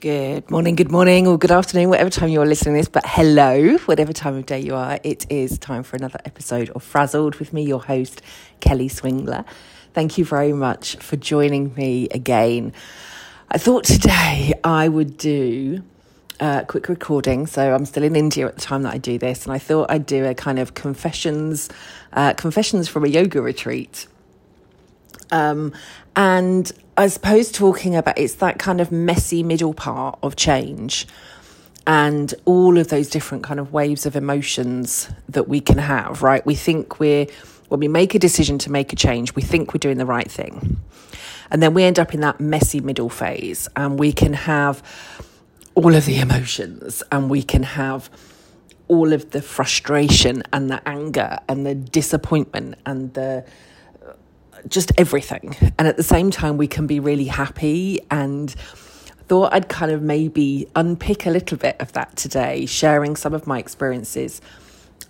Good morning, good morning, or good afternoon, whatever time you're listening to this. But hello, whatever time of day you are, it is time for another episode of Frazzled with me, your host, Kelly Swingler. Thank you very much for joining me again. I thought today I would do a quick recording. So I'm still in India at the time that I do this, and I thought I'd do a kind of confessions, uh, confessions from a yoga retreat. Um, and I suppose talking about it's that kind of messy middle part of change and all of those different kind of waves of emotions that we can have, right? We think we're, when we make a decision to make a change, we think we're doing the right thing. And then we end up in that messy middle phase and we can have all of the emotions and we can have all of the frustration and the anger and the disappointment and the just everything. And at the same time, we can be really happy and thought I'd kind of maybe unpick a little bit of that today, sharing some of my experiences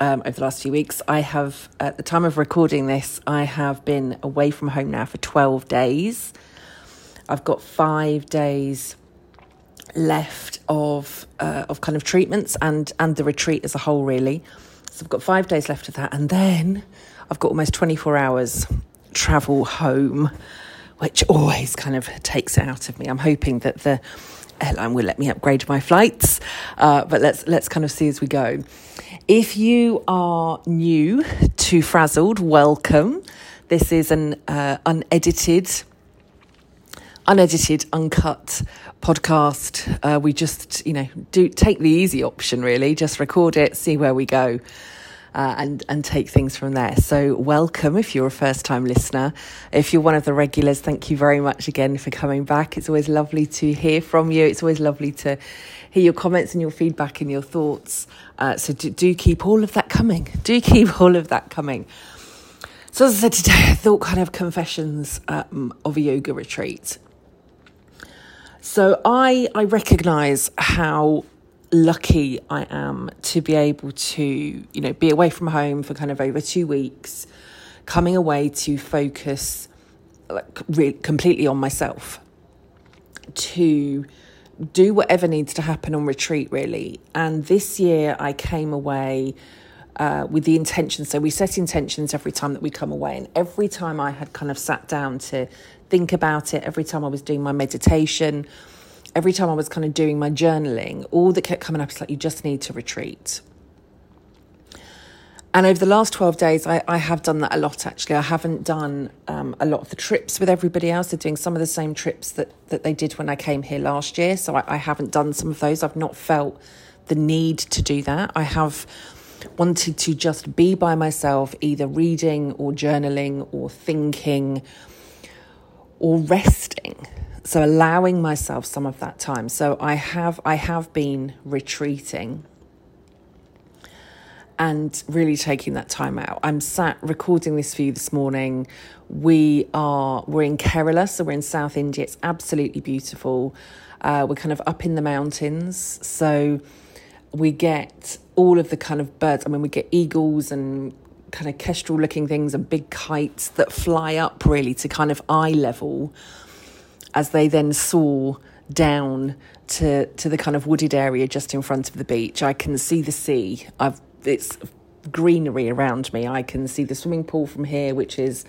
um, over the last few weeks. I have, at the time of recording this, I have been away from home now for 12 days. I've got five days left of uh, of kind of treatments and and the retreat as a whole really so I've got 5 days left of that and then I've got almost 24 hours travel home, which always kind of takes it out of me. I'm hoping that the airline will let me upgrade my flights, uh, but let's let's kind of see as we go. If you are new to Frazzled, welcome. This is an uh, unedited, unedited, uncut podcast. Uh, we just, you know, do take the easy option. Really, just record it, see where we go uh, and and take things from there. So welcome if you're a first time listener. If you're one of the regulars, thank you very much again for coming back. It's always lovely to hear from you. It's always lovely to hear your comments and your feedback and your thoughts. Uh, so do, do keep all of that coming. Do keep all of that coming. So as I said today, I thought kind of confessions um, of a yoga retreat. So I I recognise how lucky I am to be able to, you know, be away from home for kind of over two weeks, coming away to focus like re- completely on myself, to do whatever needs to happen on retreat, really. And this year I came away. Uh, with the intention. So we set intentions every time that we come away. And every time I had kind of sat down to think about it, every time I was doing my meditation, every time I was kind of doing my journaling, all that kept coming up is like, you just need to retreat. And over the last 12 days, I, I have done that a lot actually. I haven't done um, a lot of the trips with everybody else. They're doing some of the same trips that, that they did when I came here last year. So I, I haven't done some of those. I've not felt the need to do that. I have wanted to just be by myself, either reading or journaling or thinking or resting so allowing myself some of that time. So i have i have been retreating and really taking that time out. I'm sat recording this for you this morning. We are we're in kerala so we're in south india. It's absolutely beautiful. Uh, we're kind of up in the mountains. So we get all of the kind of birds. I mean we get eagles and kind of kestrel looking things and big kites that fly up really to kind of eye level as they then soar down to to the kind of wooded area just in front of the beach. I can see the sea. I've it's greenery around me. I can see the swimming pool from here, which is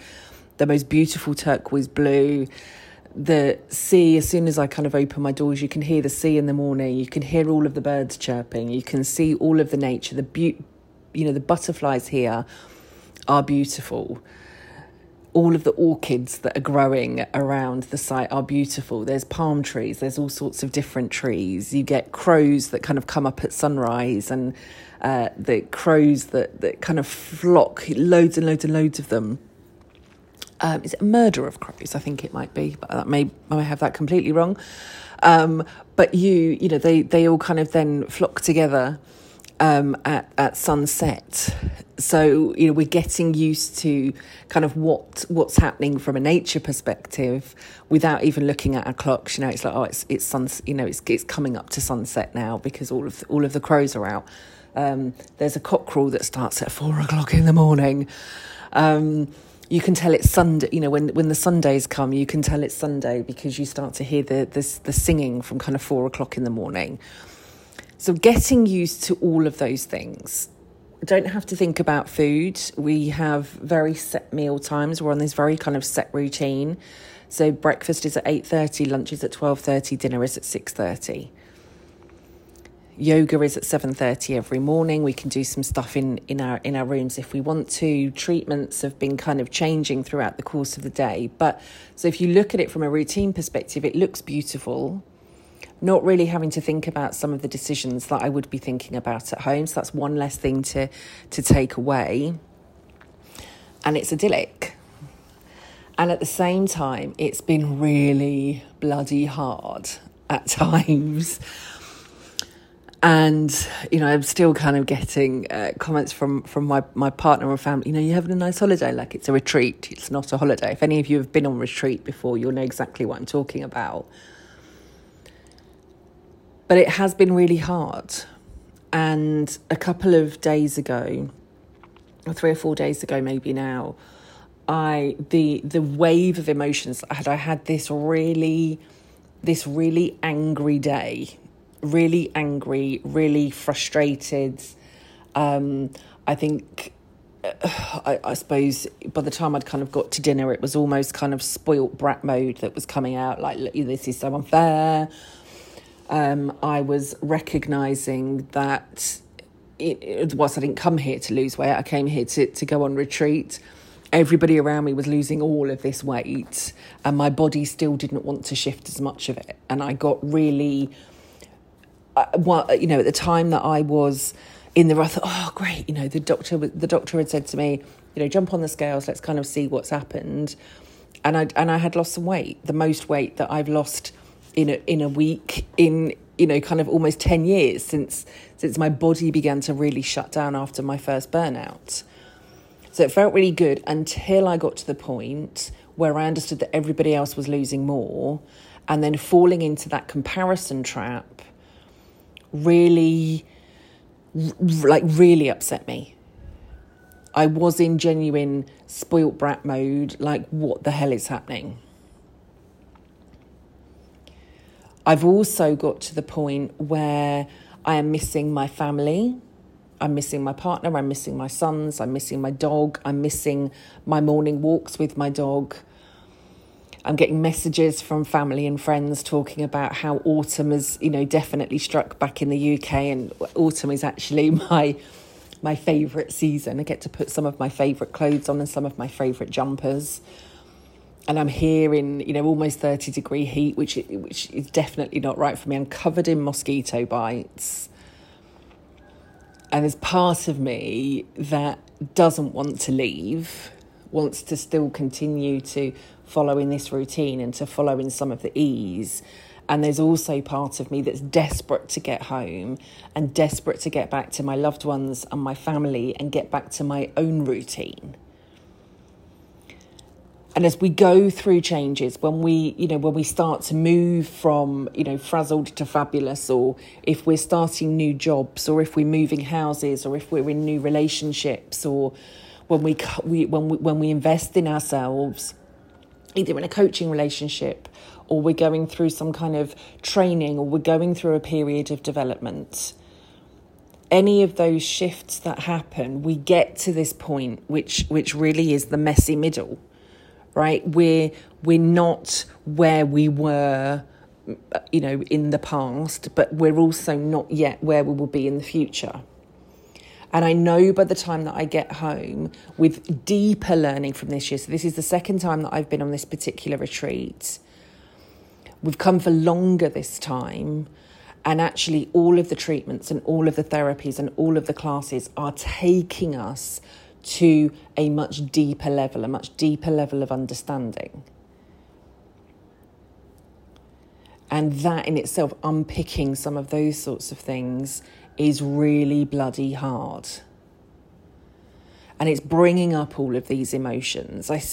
the most beautiful turquoise blue. The sea, as soon as I kind of open my doors, you can hear the sea in the morning. You can hear all of the birds chirping. You can see all of the nature. The be- you know, the butterflies here are beautiful all of the orchids that are growing around the site are beautiful. There's palm trees, there's all sorts of different trees. You get crows that kind of come up at sunrise, and uh, the crows that, that kind of flock, loads and loads and loads of them. Um, is it a murder of crows? I think it might be, but that may I may have that completely wrong. Um, but you, you know, they they all kind of then flock together um, at at sunset so you know we're getting used to kind of what what's happening from a nature perspective without even looking at our clocks you know it's like oh it's it's sun you know it's it's coming up to sunset now because all of all of the crows are out um, there's a cockerel that starts at four o'clock in the morning um, you can tell it's Sunday. You know, when when the Sundays come, you can tell it's Sunday because you start to hear the the, the singing from kind of four o'clock in the morning. So getting used to all of those things. Don't have to think about food. We have very set meal times. We're on this very kind of set routine. So breakfast is at eight thirty, lunch is at twelve thirty, dinner is at six thirty yoga is at 7:30 every morning we can do some stuff in in our in our rooms if we want to treatments have been kind of changing throughout the course of the day but so if you look at it from a routine perspective it looks beautiful not really having to think about some of the decisions that I would be thinking about at home. So that's one less thing to to take away. And it's idyllic. And at the same time it's been really bloody hard at times. And you know i'm still kind of getting uh, comments from from my my partner or family you know you're having a nice holiday. Like it's a retreat. It's not a holiday. If any of you have been on retreat before you'll know exactly what i'm talking about but it has been really hard and a couple of days ago or three or four days ago maybe now i the the wave of emotions i had i had this really this really angry day really angry, really frustrated. Um, I think, uh, I, I, suppose, by the time I'd kind of got to dinner, it was almost kind of spoilt brat mode that was coming out like, this is so unfair. Um, I was recognizing that it, it was I didn't come here to lose weight, I came here to, to go on retreat. Everybody around me was losing all of this weight and my body still didn't want to shift as much of it. And i got really well, you know, at the time that I was in the, I thought, oh, great, you know, the doctor, the doctor had said to me, you know, jump on the scales, let's kind of see what's happened, and I and I had lost some weight, the most weight that I've lost in a in a week in you know kind of almost 10 years since since my body began to really shut down after my first burnout so it felt really good until i got to the point where i understood that everybody else was losing more and then falling into that comparison trap really, like, really upset me. I was in genuine spoilt brat mode, like, what the hell is happening? I've also got to the point where I am missing my family. I'm missing my partner. I'm missing my sons. I'm missing my dog. I'm missing my morning walks with my dog. I'm getting messages from family and friends talking about how autumn has, you know, definitely struck back in the UK, and autumn is actually my my favourite season. I get to put some of my favourite clothes on and some of my favourite jumpers. And I'm here in, you know, almost 30 degree heat, which which is definitely not right for me. I'm covered in mosquito bites. And there's part of me that doesn't want to leave, wants to still continue to follow in this routine and to follow in some of the ease. And there's also part of me that's desperate to get home and desperate to get back to my loved ones and my family and get back to my own routine. And as we go through changes, when we, you know, when we start to move from, you know, frazzled to fabulous, or if we're starting new jobs, or if we're moving houses, or if we're in new relationships, or when we, we when we, when we invest in ourselves, either in a coaching relationship or we're going through some kind of training or we're going through a period of development any of those shifts that happen we get to this point which which really is the messy middle right we're we're not where we were you know in the past but we're also not yet where we will be in the future and I know by the time that I get home with deeper learning from this year, so this is the second time that I've been on this particular retreat, we've come for longer this time. And actually, all of the treatments and all of the therapies and all of the classes are taking us to a much deeper level, a much deeper level of understanding. And that in itself, unpicking some of those sorts of things is really bloody hard. And it's bringing up all of these emotions. I,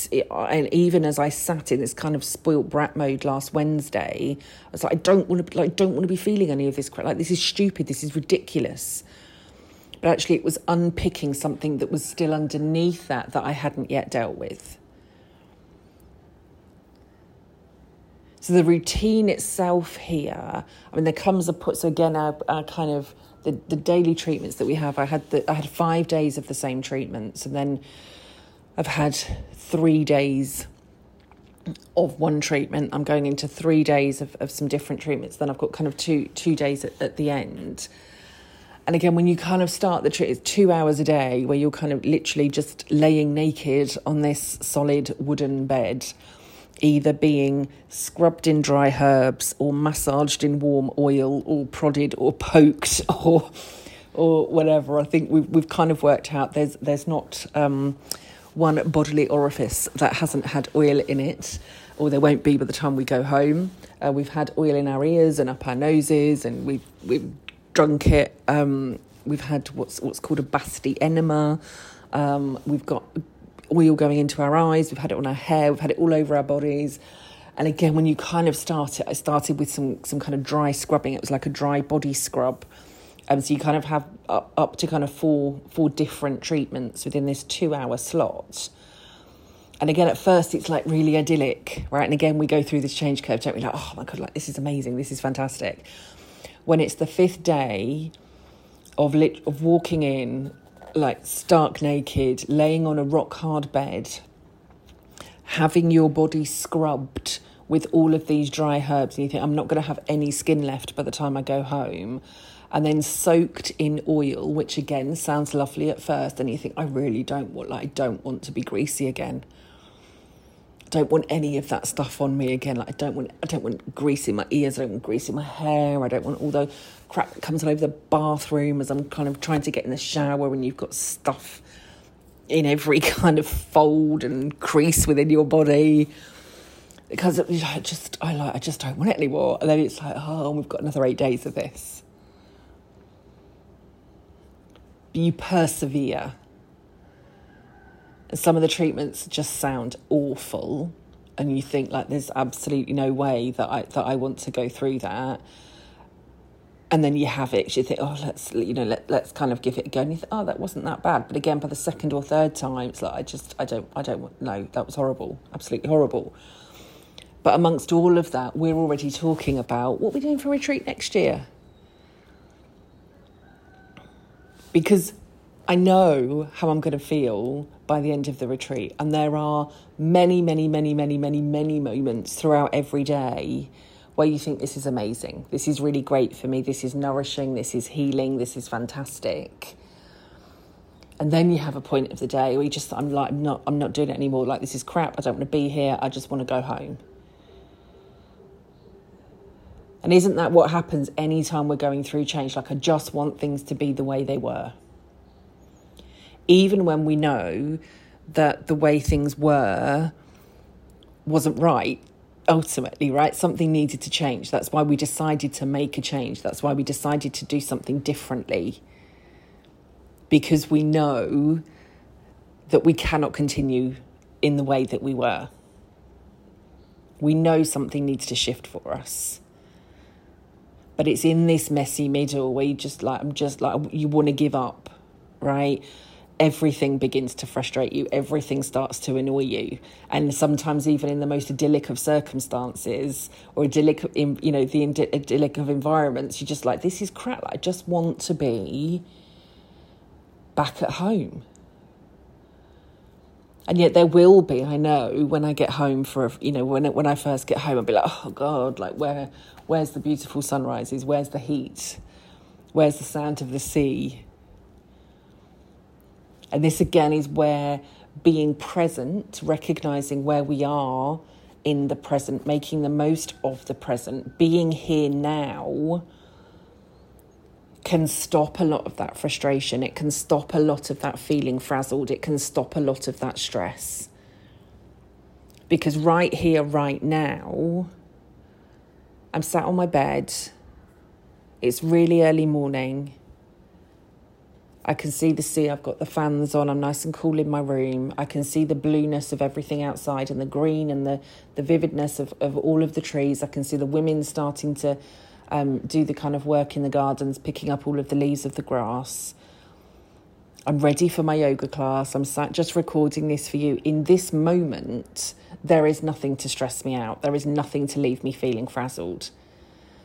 and even as I sat in this kind of spoilt brat mode last Wednesday, I was like, I don't want to, like, don't want to be feeling any of this crap. Like, this is stupid. This is ridiculous. But actually, it was unpicking something that was still underneath that that I hadn't yet dealt with. So the routine itself here, I mean, there comes a put. So again, our, our kind of the, the daily treatments that we have. I had the, I had five days of the same treatments, and then I've had three days of one treatment. I'm going into three days of, of some different treatments. Then I've got kind of two two days at, at the end. And again, when you kind of start the treatment, it's two hours a day where you're kind of literally just laying naked on this solid wooden bed, either being scrubbed in dry herbs or massaged in warm oil or prodded or poked or or whatever. I think we've we've kind of worked out there's there's not um, one bodily orifice that hasn't had oil in it, or there won't be by the time we go home. Uh, we've had oil in our ears and up our noses, and we've we've drunk it. Um, we've had what's what's called a basti enema. Um, we've got oil going into our eyes. We've had it on our hair. We've had it all over our bodies. And again, when you kind of start it, I started with some some kind of dry scrubbing. It was like a dry body scrub. Um, so you kind of have up, up to kind of four four different treatments within this two hour slot. And again, at first, it's like really idyllic, right? And again, we go through this change curve, don't we? Like, oh my god, like this is amazing, this is fantastic. When it's the fifth day of lit- of walking in, like stark naked, laying on a rock hard bed, having your body scrubbed with all of these dry herbs, and you think, I'm not going to have any skin left by the time I go home and then soaked in oil, which again sounds lovely at first, and you think, I really don't want like I don't want to be greasy again. Don't want any of that stuff on me again. Like I don't want I don't want grease in my ears, I don't want grease in my hair, I don't want all the crap that comes all over the bathroom as I'm kind of trying to get in the shower when you've got stuff in every kind of fold and crease within your body because I just I like I just don't want it anymore. And then it's like, oh, we've got another eight days of this. you persevere. Some of the treatments just sound awful, and you think like there's absolutely no way that I that I want to go through that. And then you have it, you think, oh, let's you know, let let's kind of give it a go. And you think, oh, that wasn't that bad. But again, by the second or third time, it's like I just I don't I don't want no, that was horrible, absolutely horrible. But amongst all of that, we're already talking about what we're doing for retreat next year. because I know how I'm going to feel by the end of the retreat. And there are many, many, many, many, many, many moments throughout every day where you think this is amazing. This is really great for me. This is nourishing. This is healing. This is fantastic. And then you have a point of the day where you just, I'm like, I'm not, I'm not doing it anymore. Like, this is crap. I don't want to be here. I just want to go home. And isn't that what happens anytime we're going through change? Like, I just want things to be the way they were. Even when we know that the way things were wasn't right, ultimately, right? Something needed to change. That's why we decided to make a change. That's why we decided to do something differently. Because we know that we cannot continue in the way that we were. We know something needs to shift for us but it's in this messy middle where you just like i'm just like you want to give up right everything begins to frustrate you everything starts to annoy you and sometimes even in the most idyllic of circumstances or idyllic you know the idyllic of environments you're just like this is crap i just want to be back at home and yet there will be i know when i get home for a, you know when when i first get home i'll be like oh god like where Where's the beautiful sunrises? Where's the heat? Where's the sound of the sea? And this again is where being present, recognizing where we are in the present, making the most of the present, being here now can stop a lot of that frustration. It can stop a lot of that feeling frazzled. It can stop a lot of that stress. Because right here, right now, I'm sat on my bed. It's really early morning. I can see the sea. I've got the fans on. I'm nice and cool in my room. I can see the blueness of everything outside and the green and the, the vividness of, of all of the trees. I can see the women starting to um, do the kind of work in the gardens, picking up all of the leaves of the grass. I'm ready for my yoga class. I'm just recording this for you. In this moment, there is nothing to stress me out. There is nothing to leave me feeling frazzled.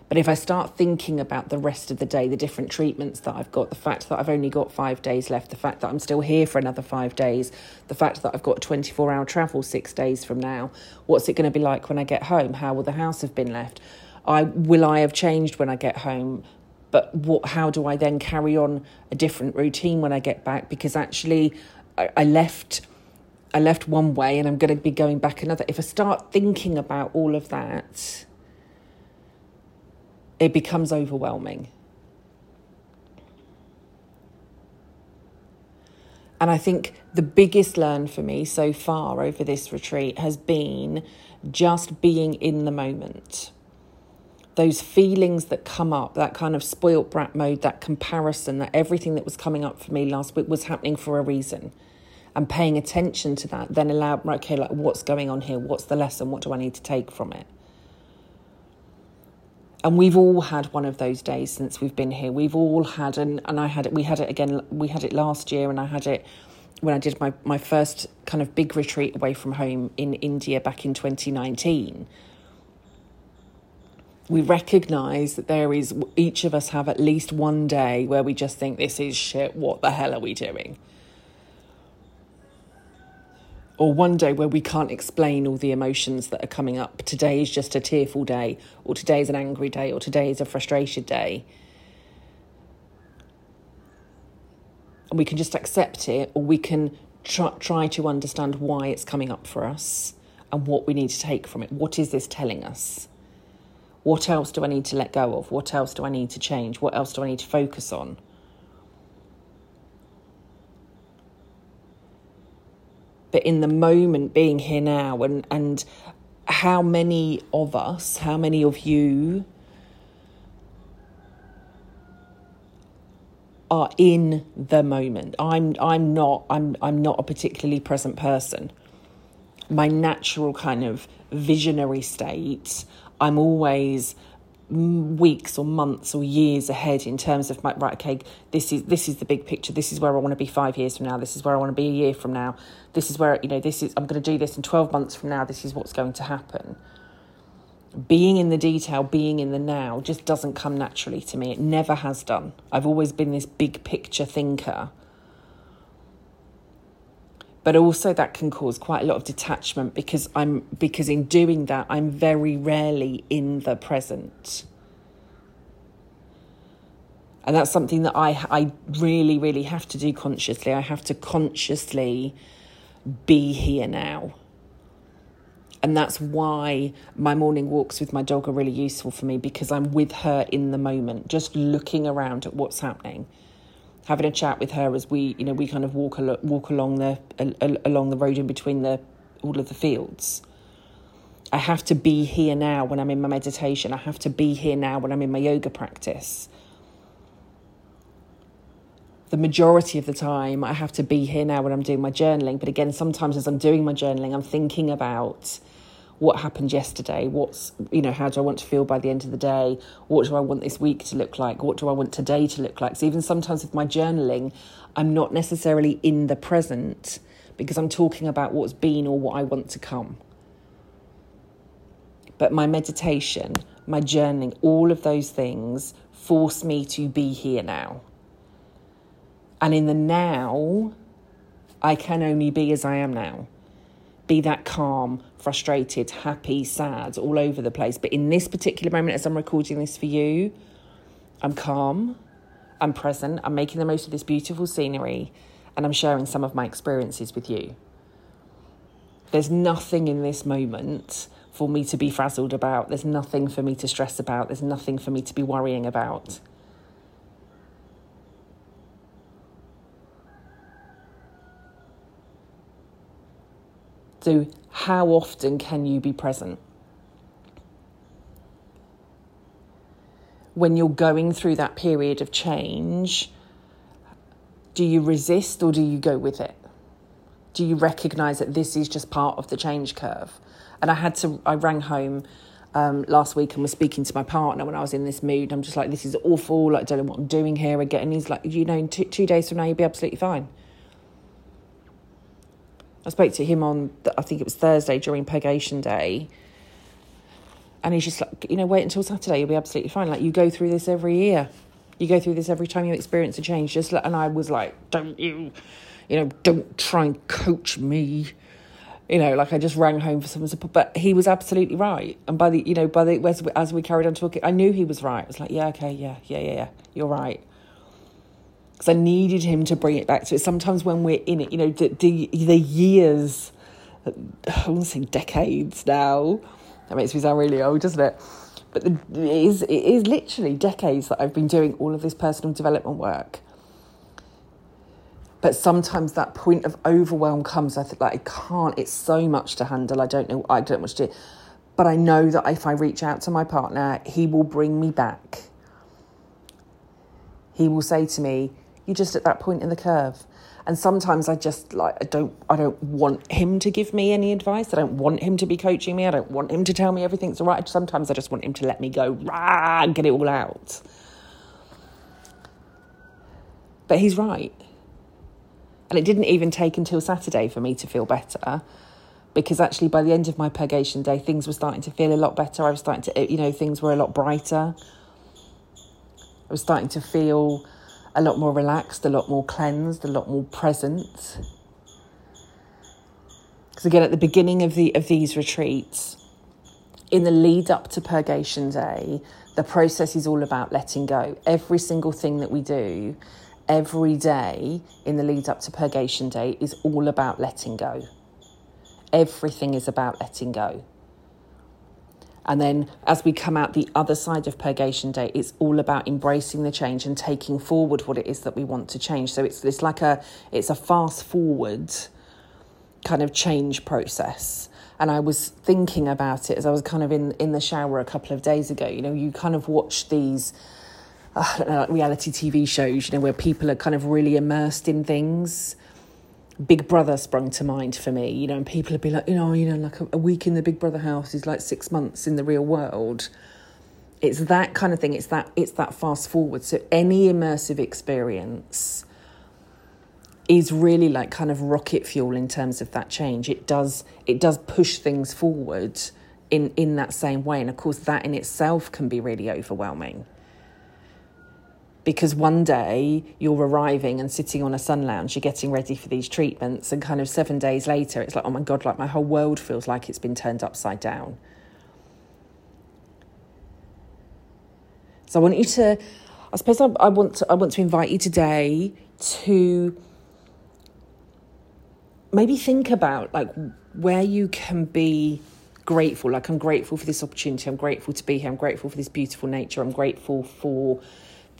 But if I start thinking about the rest of the day, the different treatments that I've got, the fact that I've only got five days left, the fact that I'm still here for another five days, the fact that I've got 24 hour travel six days from now, what's it going to be like when I get home? How will the house have been left? I will I have changed when I get home? But what? How do I then carry on a different routine when I get back? Because actually, I, I left. I left one way and I'm going to be going back another. If I start thinking about all of that, it becomes overwhelming. And I think the biggest learn for me so far over this retreat has been just being in the moment. Those feelings that come up, that kind of spoilt brat mode, that comparison, that everything that was coming up for me last week was happening for a reason. And paying attention to that then allowed, okay, like what's going on here? What's the lesson? What do I need to take from it? And we've all had one of those days since we've been here. We've all had, and, and I had it, we had it again, we had it last year, and I had it when I did my, my first kind of big retreat away from home in India back in 2019. We recognise that there is, each of us have at least one day where we just think, this is shit, what the hell are we doing? Or one day where we can't explain all the emotions that are coming up. Today is just a tearful day, or today is an angry day, or today is a frustrated day. And we can just accept it, or we can try, try to understand why it's coming up for us and what we need to take from it. What is this telling us? What else do I need to let go of? What else do I need to change? What else do I need to focus on? But in the moment being here now and and how many of us how many of you are in the moment? I'm i'm not i'm i'm not a particularly present person. My natural kind of visionary state i'm always weeks or months or years ahead in terms of my right okay this is this is the big picture. This is where I want to be 5 years from now. This is where I want to be a year from now. This is where you know this is I'm going to do this in 12 months from now. This is what's going to happen. Being in the detail being in the now just doesn't come naturally to me. It never has done. I've always been this big picture thinker but also that can cause quite a lot of detachment because I'm because in doing that I'm very rarely in the present. And that's something that I I really really have to do consciously. I have to consciously be here now. And that's why my morning walks with my dog are really useful for me because I'm with her in the moment, just looking around at what's happening having a chat with her as we, you know, we kind of walk al- walk along the along the road in between the all of the fields. I have to be here now when I'm in my meditation. I have to be here now when I'm in my yoga practice. The majority of the time, I have to be here now when I'm doing my journaling. But again, sometimes as I'm doing my journaling, I'm thinking about what happened yesterday what's you know how do i want to feel by the end of the day? What do i want this week to look like? What do i want today to look like? So even sometimes with my journaling i'm not necessarily in the present because i'm talking about what's been or what i want to come. But my meditation my journaling all of those things force me to be here now. And in the now i can only be as i am now be that calm, frustrated, happy, sad, all over the place. But in this particular moment, as I'm recording this for you, I'm calm, I'm present, I'm making the most of this beautiful scenery, and I'm sharing some of my experiences with you. There's nothing in this moment for me to be frazzled about. There's nothing for me to stress about. There's nothing for me to be worrying about. So, how often can you be present? When you're going through that period of change, do you resist or do you go with it? Do you recognize that this is just part of the change curve? And I had to, I rang home um, last week and was speaking to my partner when I was in this mood. I'm just like, this is awful. Like, I don't know what I'm doing here again. And he's like, you know, in two, two days from now, you'll be absolutely fine. I spoke to him on, I think it was Thursday during purgation day. And he's just like, you know, wait until Saturday, you'll be absolutely fine. Like, you go through this every year. You go through this every time you experience a change. Just and I was like, don't you, you know, don't try and coach me you know, like I just rang home for some support. But he was absolutely right. And by the, you know, by the as we, as we carried on talking, I knew he was right. I was like, yeah, okay, yeah, yeah, yeah, yeah, you're right. Because I needed him to bring it back to it. Sometimes when we're in it, you know, the the, the years, I want to say decades now. That makes me sound really old, doesn't it? But the, it is it is literally decades that I've been doing all of this personal development work but sometimes that point of overwhelm comes. I think like I can't. It's so much to handle. I don't know. I don't what to do. But I know that if I reach out to my partner, he will bring me back. He will say to me, "You're just at that point in the curve." And sometimes I just like I don't I don't want him to give me any advice. I don't want him to be coaching me. I don't want him to tell me everything's all right. Sometimes I just want him to let me go rah, and get it all out. But he's right and it didn't even take until Saturday for me to feel better because actually by the end of my purgation day, things were starting to feel a lot better. I was starting to, you know, things were a lot brighter. I was starting to feel a lot more relaxed, a lot more cleansed, a lot more present. Because again, at the beginning of the of these retreats, in the lead up to purgation day, the process is all about letting go. Every single thing that we do every day in the lead up to Purgation Day is all about letting go. Everything is about letting go. And then as we come out the other side of Purgation Day, it's all about embracing the change and taking forward what it is that we want to change. So it's it's like a it's a fast forward kind of change process. And I was thinking about it as I was kind of in, in the shower a couple of days ago. You know, you kind of watch these uh, like reality TV shows, you know, where people are kind of really immersed in things. Big Brother sprung to mind for me, you know, and people would be like, you know, you know, like a, a week in the Big Brother house is like six months in the real world. It's that kind of thing. It's that it's that fast forward. So any immersive experience is really like kind of rocket fuel in terms of that change. It does it does push things forward in in that same way, and of course that in itself can be really overwhelming because one day you're arriving and sitting on a sun lounge, you're getting ready for these treatments, and kind of seven days later, it's like, oh my God, like my whole world feels like it's been turned upside down. So I want you to, I suppose I, I want to, I want to invite you today to maybe think about like where you can be grateful. Like I'm grateful for this opportunity. I'm grateful to be here. I'm grateful for this beautiful nature. I'm grateful for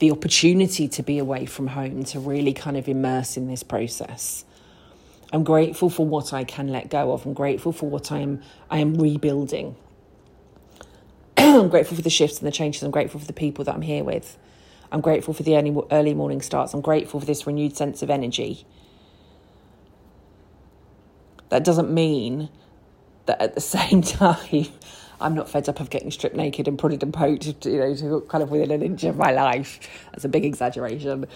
the opportunity to be away from home, to really kind of immerse in this process. I'm grateful for what I can let go of. I'm grateful for what I am I am rebuilding. I'm grateful for the shifts and the changes. I'm grateful for the people that I'm here with. I'm grateful for the early, early morning starts. I'm grateful for this renewed sense of energy. That doesn't mean that at the same time I'm not fed up of getting stripped naked and prodded and poked, you know, to kind of within an inch of my life. That's a big exaggeration.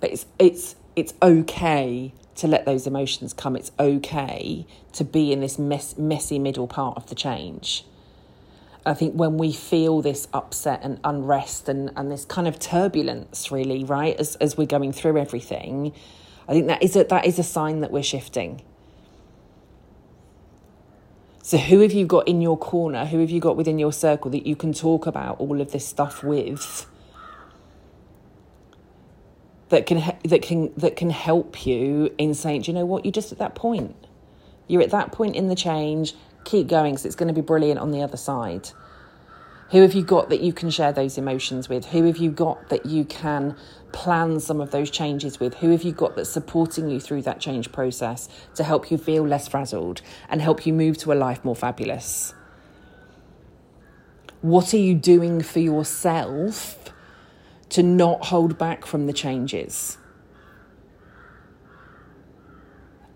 But it's it's it's okay to let those emotions come. It's okay to be in this mess, messy middle part of the change. I think when we feel this upset and unrest and, and this kind of turbulence, really, right, as, as we're going through everything, I think that is a, that is a sign that we're shifting. So, who have you got in your corner? Who have you got within your circle that you can talk about all of this stuff with? That can that can that can help you in saying, do you know what? You're just at that point. You're at that point in the change. Keep going, because it's going to be brilliant on the other side. Who have you got that you can share those emotions with? Who have you got that you can plan some of those changes with? Who have you got that's supporting you through that change process to help you feel less frazzled and help you move to a life more fabulous? What are you doing for yourself to not hold back from the changes?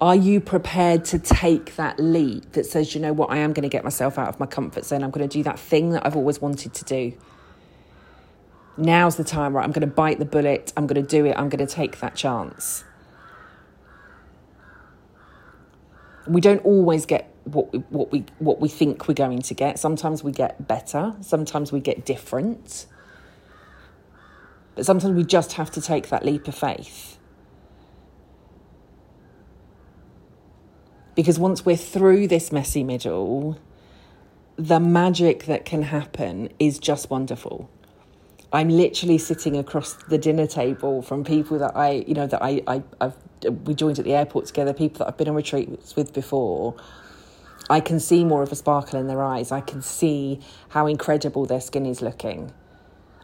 Are you prepared to take that leap that says, you know what, I am going to get myself out of my comfort zone? I'm going to do that thing that I've always wanted to do. Now's the time, right? I'm going to bite the bullet. I'm going to do it. I'm going to take that chance. We don't always get what we, what we what we think we're going to get. Sometimes we get better. Sometimes we get different. But sometimes we just have to take that leap of faith. Because once we're through this messy middle, the magic that can happen is just wonderful. I'm literally sitting across the dinner table from people that I, you know, that I, I, I've, we joined at the airport together, people that I've been on retreats with before. I can see more of a sparkle in their eyes. I can see how incredible their skin is looking.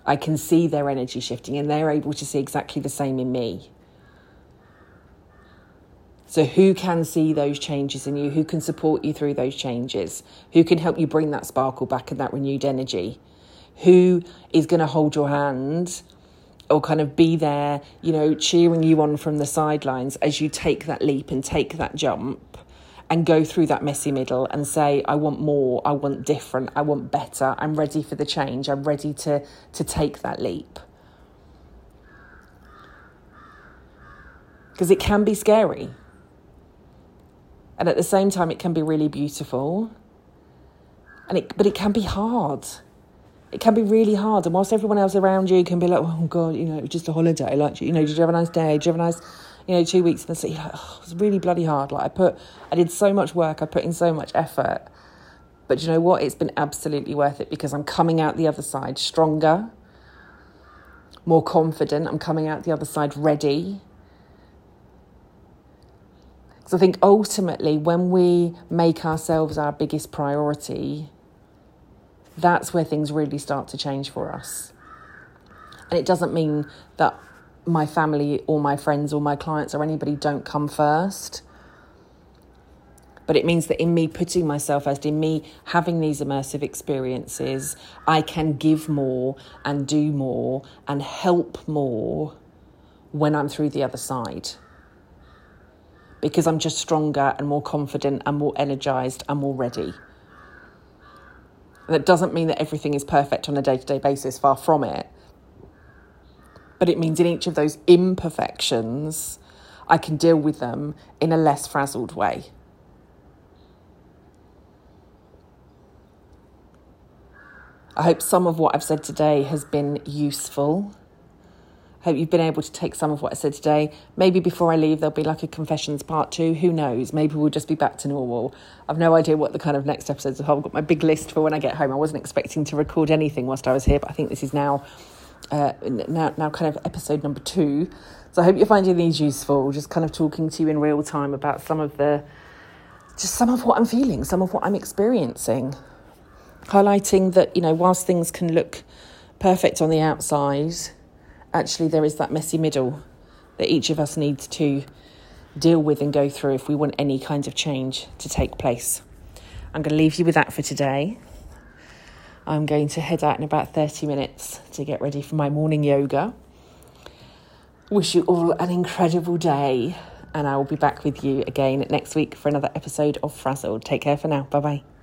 I can see their energy shifting, and they're able to see exactly the same in me. So, who can see those changes in you? Who can support you through those changes? Who can help you bring that sparkle back and that renewed energy? Who is going to hold your hand or kind of be there, you know, cheering you on from the sidelines as you take that leap and take that jump? and go through that messy middle and say, I want more, I want different, I want better, I'm ready for the change, I'm ready to, to take that leap. Because it can be scary. And at the same time, it can be really beautiful. And it, but it can be hard. It can be really hard. And whilst everyone else around you can be like, oh God, you know, just a holiday. Like, you know, did you have a nice day? Did you have a nice you know, two weeks in the city, like, oh, it was really bloody hard. Like I put, I did so much work, I put in so much effort. But you know what? It's been absolutely worth it because I'm coming out the other side stronger, more confident. I'm coming out the other side ready. Because I think ultimately, when we make ourselves our biggest priority, that's where things really start to change for us. And it doesn't mean that my family or my friends or my clients or anybody don't come first. But it means that in me putting myself first, in me having these immersive experiences, I can give more and do more and help more when I'm through the other side. Because I'm just stronger and more confident and more energized and more ready. that doesn't mean that everything is perfect on a day to day basis, far from it but it means in each of those imperfections, I can deal with them in a less frazzled way. I hope some of what I've said today has been useful. Hope you've been able to take some of what I said today. Maybe before I leave, there'll be like a confessions part two. Who knows? Maybe we'll just be back to normal. I've no idea what the kind of next episodes are. I've got my big list for when I get home. I wasn't expecting to record anything whilst I was here, but I think this is now uh, now, now kind of episode number two. So I hope you're finding these useful, just kind of talking to you in real time about some of the, just some of what I'm feeling, some of what I'm experiencing. Highlighting that, you know, whilst things can look perfect on the outside, actually there is that messy middle that each of us needs to deal with and go through if we want any kind of change to take place. I'm going to leave you with that for today. I'm going to head out in about 30 minutes to get ready for my morning yoga. Wish you all an incredible day, and I will be back with you again next week for another episode of Frazzled. Take care for now. Bye bye.